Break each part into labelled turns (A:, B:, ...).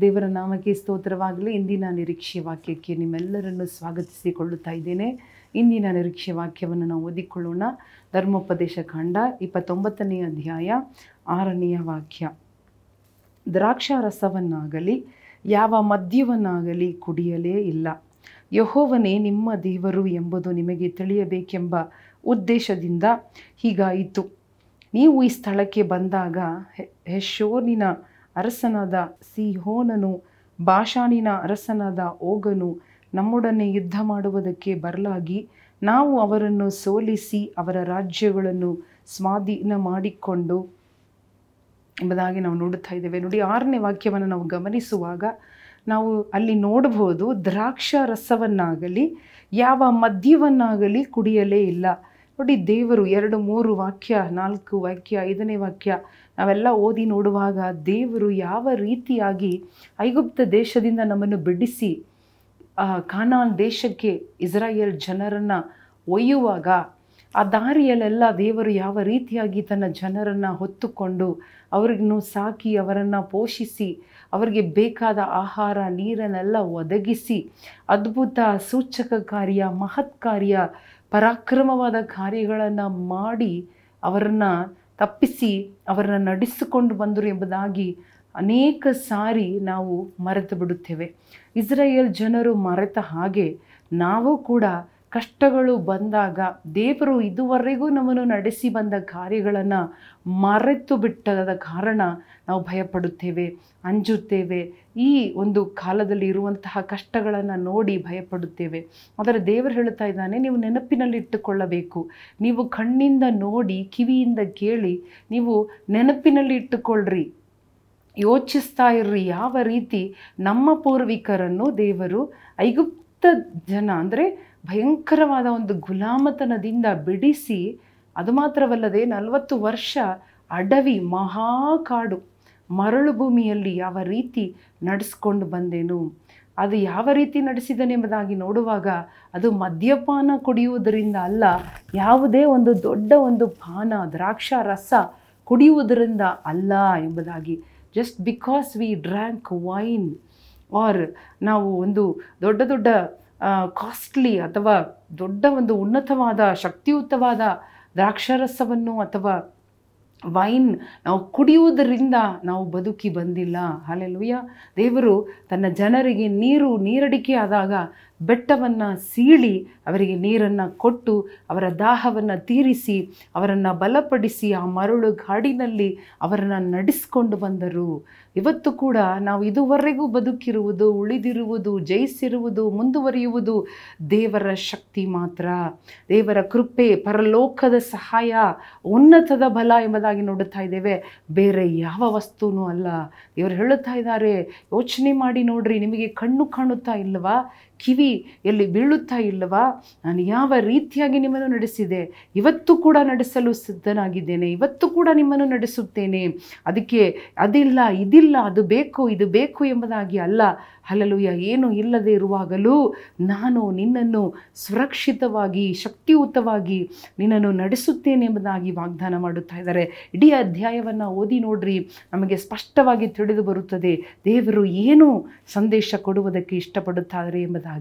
A: ದೇವರ ನಾಮಕ್ಕೆ ಸ್ತೋತ್ರವಾಗಲಿ. ಇಂದಿನ ನಿರೀಕ್ಷೆ ವಾಕ್ಯಕ್ಕೆ ನಿಮ್ಮೆಲ್ಲರನ್ನು ಸ್ವಾಗತಿಸಿಕೊಳ್ಳುತ್ತಾ ಇದ್ದೇನೆ. ಇಂದಿನ ನಿರೀಕ್ಷೆ ವಾಕ್ಯವನ್ನು ನಾವು ಓದಿಕೊಳ್ಳೋಣ. ಧರ್ಮೋಪದೇಶ ಕಾಂಡ ಇಪ್ಪತ್ತೊಂಬತ್ತನೆಯ ಅಧ್ಯಾಯ ಆರನೆಯ ವಾಕ್ಯ. ದ್ರಾಕ್ಷಾರಸವನ್ನಾಗಲಿ, ಯಾವ ಮದ್ಯವನ್ನಾಗಲಿ ಕುಡಿಯಲೇ ಇಲ್ಲ. ಯಹೋವನೇ ನಿಮ್ಮ ದೇವರು ಎಂಬುದು ನಿಮಗೆ ತಿಳಿಯಬೇಕೆಂಬ ಉದ್ದೇಶದಿಂದ ಹೀಗಾಯಿತು. ನೀವು ಈ ಸ್ಥಳಕ್ಕೆ ಬಂದಾಗ ಹೆಶೋನಿನ ಅರಸನಾದ ಸಿಹೋನನು, ಬಾಷಾನಿನ ಅರಸನಾದ ಓಗನು ನಮ್ಮೊಡನೆ ಯುದ್ಧ ಮಾಡುವುದಕ್ಕೆ ಬರಲಾಗಿ, ನಾವು ಅವರನ್ನು ಸೋಲಿಸಿ ಅವರ ರಾಜ್ಯಗಳನ್ನು ಸ್ವಾಧೀನ ಮಾಡಿಕೊಂಡು ಎಂಬುದಾಗಿ ನಾವು ನೋಡುತ್ತಾ ಇದ್ದೇವೆ. ನೋಡಿ, ಆರನೇ ವಾಕ್ಯವನ್ನು ನಾವು ಗಮನಿಸುವಾಗ ನಾವು ಅಲ್ಲಿ ನೋಡಬಹುದು ದ್ರಾಕ್ಷ ರಸವನ್ನಾಗಲಿ ಯಾವ ಮದ್ಯವನ್ನಾಗಲಿ ಕುಡಿಯಲೇ ಇಲ್ಲ. ನೋಡಿ ದೇವರು ಎರಡು, ಮೂರು ವಾಕ್ಯ, ನಾಲ್ಕು ವಾಕ್ಯ, ಐದನೇ ವಾಕ್ಯ, ನಾವೆಲ್ಲ ಓದಿ ನೋಡುವಾಗ ದೇವರು ಯಾವ ರೀತಿಯಾಗಿ ಐಗುಪ್ತ ದೇಶದಿಂದ ನಮ್ಮನ್ನು ಬಿಡಿಸಿ ಕಾನಾನ್ ದೇಶಕ್ಕೆ ಇಸ್ರಾಯೇಲ್ ಜನರನ್ನು ಒಯ್ಯುವಾಗ, ಆ ದಾರಿಯಲ್ಲೆಲ್ಲ ದೇವರು ಯಾವ ರೀತಿಯಾಗಿ ತನ್ನ ಜನರನ್ನು ಹೊತ್ತುಕೊಂಡು ಅವರನ್ನು ಸಾಕಿ, ಅವರನ್ನು ಪೋಷಿಸಿ, ಅವರಿಗೆ ಬೇಕಾದ ಆಹಾರ, ನೀರನ್ನೆಲ್ಲ ಒದಗಿಸಿ, ಅದ್ಭುತ ಸೂಚಕ ಕಾರ್ಯ ಮಹತ್ ಕಾರ್ಯ ಪರಾಕ್ರಮವಾದ ಕಾರ್ಯಗಳನ್ನು ಮಾಡಿ ಅವರನ್ನು ತಪ್ಪಿಸಿ ಅವರನ್ನು ನಡೆಸಿಕೊಂಡು ಬಂದರು ಎಂಬುದಾಗಿ ಅನೇಕ ಸಾರಿ ನಾವು ಮರೆತು ಬಿಡುತ್ತೇವೆ. ಇಸ್ರಾಯೇಲ್ ಜನರು ಮರೆತ ಹಾಗೆ ನಾವು ಕೂಡ ಕಷ್ಟಗಳು ಬಂದಾಗ ದೇವರು ಇದುವರೆಗೂ ನಮ್ಮನ್ನು ನಡೆಸಿ ಬಂದ ಕಾರ್ಯಗಳನ್ನು ಮರೆತು ಬಿಟ್ಟದ ಕಾರಣ ನಾವು ಭಯಪಡುತ್ತೇವೆ, ಅಂಜುತ್ತೇವೆ. ಈ ಒಂದು ಕಾಲದಲ್ಲಿ ಇರುವಂತಹ ಕಷ್ಟಗಳನ್ನು ನೋಡಿ ಭಯಪಡುತ್ತೇವೆ. ಆದರೆ ದೇವರು ಹೇಳ್ತಾ ಇದ್ದಾನೆ, ನೀವು ನೆನಪಿನಲ್ಲಿ ಇಟ್ಟುಕೊಳ್ಳಬೇಕು. ನೀವು ಕಣ್ಣಿಂದ ನೋಡಿ, ಕಿವಿಯಿಂದ ಕೇಳಿ, ನೀವು ನೆನಪಿನಲ್ಲಿ ಇಟ್ಟುಕೊಳ್ಳ್ರಿ ಯೋಚಿಸ್ತಾ ಇರ್ರಿ, ಯಾವ ರೀತಿ ನಮ್ಮ ಪೂರ್ವಿಕರನ್ನು ದೇವರು ಐಗುಪ್ತ ಜನ, ಅಂದರೆ ಭಯಂಕರವಾದ ಒಂದು ಗುಲಾಮತನದಿಂದ ಬಿಡಿಸಿ, ಅದು ಮಾತ್ರವಲ್ಲದೆ ನಲವತ್ತು ವರ್ಷ ಅಡವಿ ಮಹಾಕಾಡು ಮರಳು ಭೂಮಿಯಲ್ಲಿ ಯಾವ ರೀತಿ ನಡೆಸ್ಕೊಂಡು ಬಂದೇನು, ಅದು ಯಾವ ರೀತಿ ನಡೆಸಿದನೆಂಬುದಾಗಿ ನೋಡುವಾಗ ಅದು ಮದ್ಯಪಾನ ಕುಡಿಯುವುದರಿಂದ ಅಲ್ಲ, ಯಾವುದೇ ಒಂದು ದೊಡ್ಡ ಒಂದು ಪಾನ ದ್ರಾಕ್ಷ ರಸ ಕುಡಿಯುವುದರಿಂದ ಅಲ್ಲ ಎಂಬುದಾಗಿ. Just because we drank wine or ನಾವು ಒಂದು ದೊಡ್ಡ ದೊಡ್ಡ ಕಾಸ್ಟ್ಲಿ ಅಥವಾ ದೊಡ್ಡ ಒಂದು ಉನ್ನತವಾದ, ಶಕ್ತಿಯುತವಾದ ದ್ರಾಕ್ಷಾರಸವನ್ನು ಅಥವಾ ವೈನ್ ನಾವು ಕುಡಿಯುವುದರಿಂದ ನಾವು ಬದುಕಿ ಬಂದಿಲ್ಲ. ಹಾಲೆಲುಯ್ಯ ದೇವರು ತನ್ನ ಜನರಿಗೆ ನೀರು ನೀರಡಿಕೆ ಆದಾಗ ಬೆಟ್ಟವನ್ನು ಸೀಳಿ ಅವರಿಗೆ ನೀರನ್ನು ಕೊಟ್ಟು ಅವರ ದಾಹವನ್ನು ತೀರಿಸಿ ಅವರನ್ನು ಬಲಪಡಿಸಿ ಆ ಮರಳು ಗಾಡಿನಲ್ಲಿ ಅವರನ್ನು ನಡೆಸ್ಕೊಂಡು ಬಂದರು. ಇವತ್ತು ಕೂಡ ನಾವು ಇದುವರೆಗೂ ಬದುಕಿರುವುದು, ಉಳಿದಿರುವುದು, ಜಯಿಸಿರುವುದು, ಮುಂದುವರಿಯುವುದು ದೇವರ ಶಕ್ತಿ ಮಾತ್ರ. ದೇವರ ಕೃಪೆ, ಪರಲೋಕದ ಸಹಾಯ, ಉನ್ನತದ ಬಲ ಎಂಬುದಾಗಿ ನೋಡುತ್ತಾ ಇದ್ದೇವೆ. ಬೇರೆ ಯಾವ ವಸ್ತುನೂ ಅಲ್ಲ. ಇವರು ಹೇಳುತ್ತಾ ಇದ್ದಾರೆ, ಯೋಚನೆ ಮಾಡಿ ನೋಡ್ರಿ, ನಿಮಗೆ ಕಣ್ಣು ಕಾಣುತ್ತಾ ಇಲ್ಲವಾ? ಕಿವಿ ಎಲ್ಲಿ ಬೀಳುತ್ತಾ ಇಲ್ಲವಾ? ನಾನು ಯಾವ ರೀತಿಯಾಗಿ ನಿಮ್ಮನ್ನು ನಡೆಸಿದೆ? ಇವತ್ತು ಕೂಡ ನಡೆಸಲು ಸಿದ್ಧನಾಗಿದ್ದೇನೆ. ಇವತ್ತು ಕೂಡ ನಿಮ್ಮನ್ನು ನಡೆಸುತ್ತೇನೆ. ಅದಕ್ಕೆ ಅದಿಲ್ಲ, ಇದಿಲ್ಲ, ಅದು ಬೇಕು, ಇದು ಬೇಕು ಎಂಬುದಾಗಿ ಅಲ್ಲ. ಹಲಲುಯ ಏನು ಇಲ್ಲದೆ ಇರುವಾಗಲೂ ನಾನು ನಿನ್ನನ್ನು ಸುರಕ್ಷಿತವಾಗಿ, ಶಕ್ತಿಯುತವಾಗಿ ನಿನ್ನನ್ನು ನಡೆಸುತ್ತೇನೆ ಎಂಬುದಾಗಿ ವಾಗ್ದಾನ ಮಾಡುತ್ತಾ ಇದ್ದಾರೆ. ಇಡೀ ಅಧ್ಯಾಯವನ್ನು ಓದಿ ನೋಡ್ರಿ. ನಮಗೆ ಸ್ಪಷ್ಟವಾಗಿ ತಿಳಿದು ಬರುತ್ತದೆ. ದೇವರು ಏನು ಸಂದೇಶ ಕೊಡುವುದಕ್ಕೆ ಇಷ್ಟಪಡುತ್ತಾರೆ ಎಂಬುದಾಗಿ.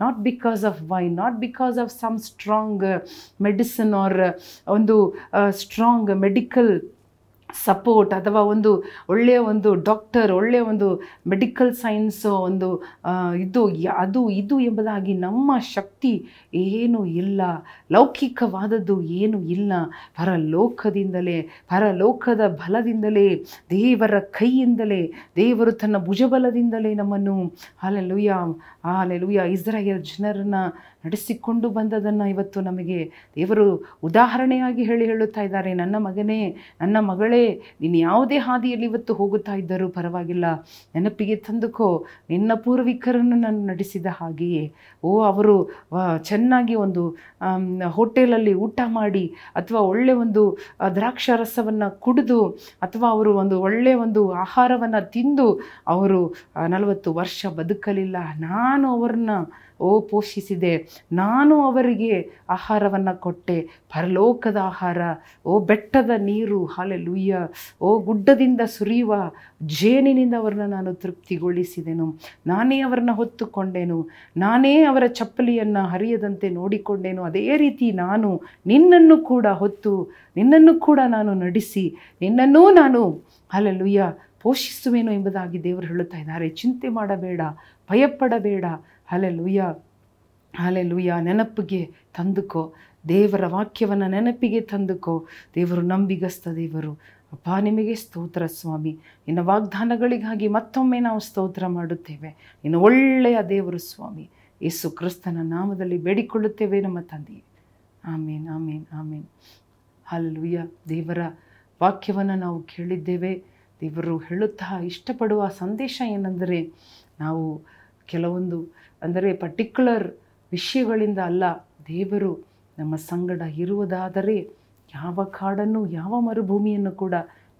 A: Not because of wine not because of some strong medicine or ಒಂದು ಸ್ಟ್ರಾಂಗ್ ಮೆಡಿಕಲ್ ಸಪೋರ್ಟ್ ಅಥವಾ ಒಂದು ಒಳ್ಳೆಯ ಒಂದು ಡಾಕ್ಟರ್, ಒಳ್ಳೆಯ ಒಂದು ಮೆಡಿಕಲ್ ಸೈನ್ಸ್ ಒಂದು ಇದು, ಅದು, ಇದು ಎಂಬುದಾಗಿ ನಮ್ಮ ಶಕ್ತಿ ಏನೂ ಇಲ್ಲ. ಲೌಕಿಕವಾದದ್ದು ಏನೂ ಇಲ್ಲ. ಪರಲೋಕದಿಂದಲೇ, ಪರಲೋಕದ ಬಲದಿಂದಲೇ, ದೇವರ ಕೈಯಿಂದಲೇ, ದೇವರು ತನ್ನ ಭುಜಬಲದಿಂದಲೇ ನಮ್ಮನ್ನು, ಹಾಲೆಲುಯ್ಯ ಹಾಲೆಲುಯ್ಯ, ಇಸ್ರಾಯೇಲ್ ಜನರನ್ನು ನಡೆಸಿಕೊಂಡು ಬಂದದನ್ನು ಇವತ್ತು ನಮಗೆ ದೇವರು ಉದಾಹರಣೆಯಾಗಿ ಹೇಳಿ ಹೇಳುತ್ತಾ ಇದ್ದಾರೆ. ನನ್ನ ಮಗನೇ, ನನ್ನ ಮಗಳೇ ನೀನು ಯಾವುದೇ ಹಾದಿಯಲ್ಲಿ ಇವತ್ತು ಹೋಗುತ್ತಾ ಇದ್ದರೂ ಪರವಾಗಿಲ್ಲ. ನೆನಪಿಗೆ ತಂದುಕೋ, ನಿನ್ನ ಪೂರ್ವಿಕರನ್ನು ನಾನು ನಡೆಸಿದ ಹಾಗೆಯೇ. ಓ, ಅವರು ಚೆನ್ನಾಗಿ ಒಂದು ಹೋಟೆಲಲ್ಲಿ ಊಟ ಮಾಡಿ, ಅಥವಾ ಒಳ್ಳೆ ಒಂದು ದ್ರಾಕ್ಷಾರಸವನ್ನ ಕುಡಿದು, ಅಥವಾ ಅವರು ಒಂದು ಒಳ್ಳೆಯ ಒಂದು ಆಹಾರವನ್ನು ತಿಂದು, ಅವರು ನಲವತ್ತು ವರ್ಷ ಬದುಕಲಿಲ್ಲ. ನಾನು ಅವರನ್ನ ಓ ಪೋಷಿಸಿದೆ. ನಾನು ಅವರಿಗೆ ಆಹಾರವನ್ನು ಕೊಟ್ಟೆ. ಪರಲೋಕದ ಆಹಾರ. ಓ ಬೆಟ್ಟದ ನೀರು. ಹಾಲೆ ಲೂಯ್ಯ ಓ ಗುಡ್ಡದಿಂದ ಸುರಿಯುವ ಜೇನಿನಿಂದ ಅವರನ್ನ ನಾನು ತೃಪ್ತಿಗೊಳಿಸಿದೆನು. ನಾನೇ ಅವರನ್ನು ಹೊತ್ತುಕೊಂಡೆನು. ನಾನೇ ಅವರ ಚಪ್ಪಲಿಯನ್ನು ಹರಿಯದಂತೆ ನೋಡಿಕೊಂಡೆನು. ಅದೇ ರೀತಿ ನಾನು ನಿನ್ನನ್ನು ಕೂಡ ಹೊತ್ತು, ನಿನ್ನನ್ನು ಕೂಡ ನಾನು ನಡೆಸಿ, ನಿನ್ನನ್ನೂ ನಾನು, ಹಾಲೆಲುಯ್ಯ, ಪೋಷಿಸುವೇನು ಎಂಬುದಾಗಿ ದೇವರು ಹೇಳುತ್ತಾ ಇದ್ದಾರೆ. ಚಿಂತೆ ಮಾಡಬೇಡ. ಭಯಪಡಬೇಡ. ಹಾಲೆಲುಯ್ಯ ಹಲೆಲುಯ್ಯ ನೆನಪಿಗೆ ತಂದುಕೋ. ದೇವರ ವಾಕ್ಯವನ್ನು ನೆನಪಿಗೆ ತಂದುಕೋ. ದೇವರು ನಂಬಿಗಸ್ತ ದೇವರು. ಅಪ್ಪ, ನಿಮಗೆ ಸ್ತೋತ್ರ ಸ್ವಾಮಿ. ನಿನ್ನ ವಾಗ್ದಾನಗಳಿಗಾಗಿ ಮತ್ತೊಮ್ಮೆ ನಾವು ಸ್ತೋತ್ರ ಮಾಡುತ್ತೇವೆ. ನಿನ್ನ ಒಳ್ಳೆಯ ದೇವರು ಸ್ವಾಮಿ. ಯೇಸು ಕ್ರಿಸ್ತನ ನಾಮದಲ್ಲಿ ಬೇಡಿಕೊಳ್ಳುತ್ತೇವೆ ನಮ್ಮ ತಂದೆಯೇ. ಆಮೇನ್ ಆಮೇನ್ ಆಮೇನ್. ಹಲ್ಲುಯ್ಯ ದೇವರ ವಾಕ್ಯವನ್ನು ನಾವು ಕೇಳಿದ್ದೇವೆ. ದೇವರು ಹೇಳುತ್ತಾ ಇಷ್ಟಪಡುವ ಸಂದೇಶ ಏನೆಂದರೆ, ನಾವು ಕೆಲವೊಂದು, ಅಂದರೆ ಪರ್ಟಿಕ್ಯುಲರ್ ವಿಷಯಗಳಿಂದ ಅಲ್ಲ, ದೇವರು ನಮ್ಮ ಸಂಗಡ ಇರುವುದಾದರೆ ಯಾವ ಕಾಡನ್ನು, ಯಾವ ಮರುಭೂಮಿಯನ್ನು ಕೂಡ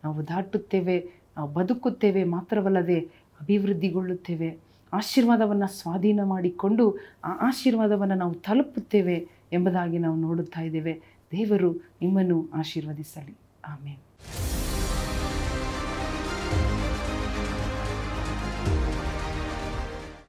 A: ನಾವು ದಾಟುತ್ತೇವೆ, ನಾವು ಬದುಕುತ್ತೇವೆ ಮಾತ್ರವಲ್ಲದೆ ಅಭಿವೃದ್ಧಿಗೊಳ್ಳುತ್ತೇವೆ. ಆಶೀರ್ವಾದವನ್ನು ಸ್ವಾಧೀನ ಮಾಡಿಕೊಂಡು ಆ ಆಶೀರ್ವಾದವನ್ನು ನಾವು ತಲುಪುತ್ತೇವೆ ಎಂಬುದಾಗಿ ನಾವು ನೋಡುತ್ತಾ ಇದ್ದೇವೆ. ದೇವರು ನಿಮ್ಮನ್ನು ಆಶೀರ್ವದಿಸಲಿ. ಆಮೇಲೆ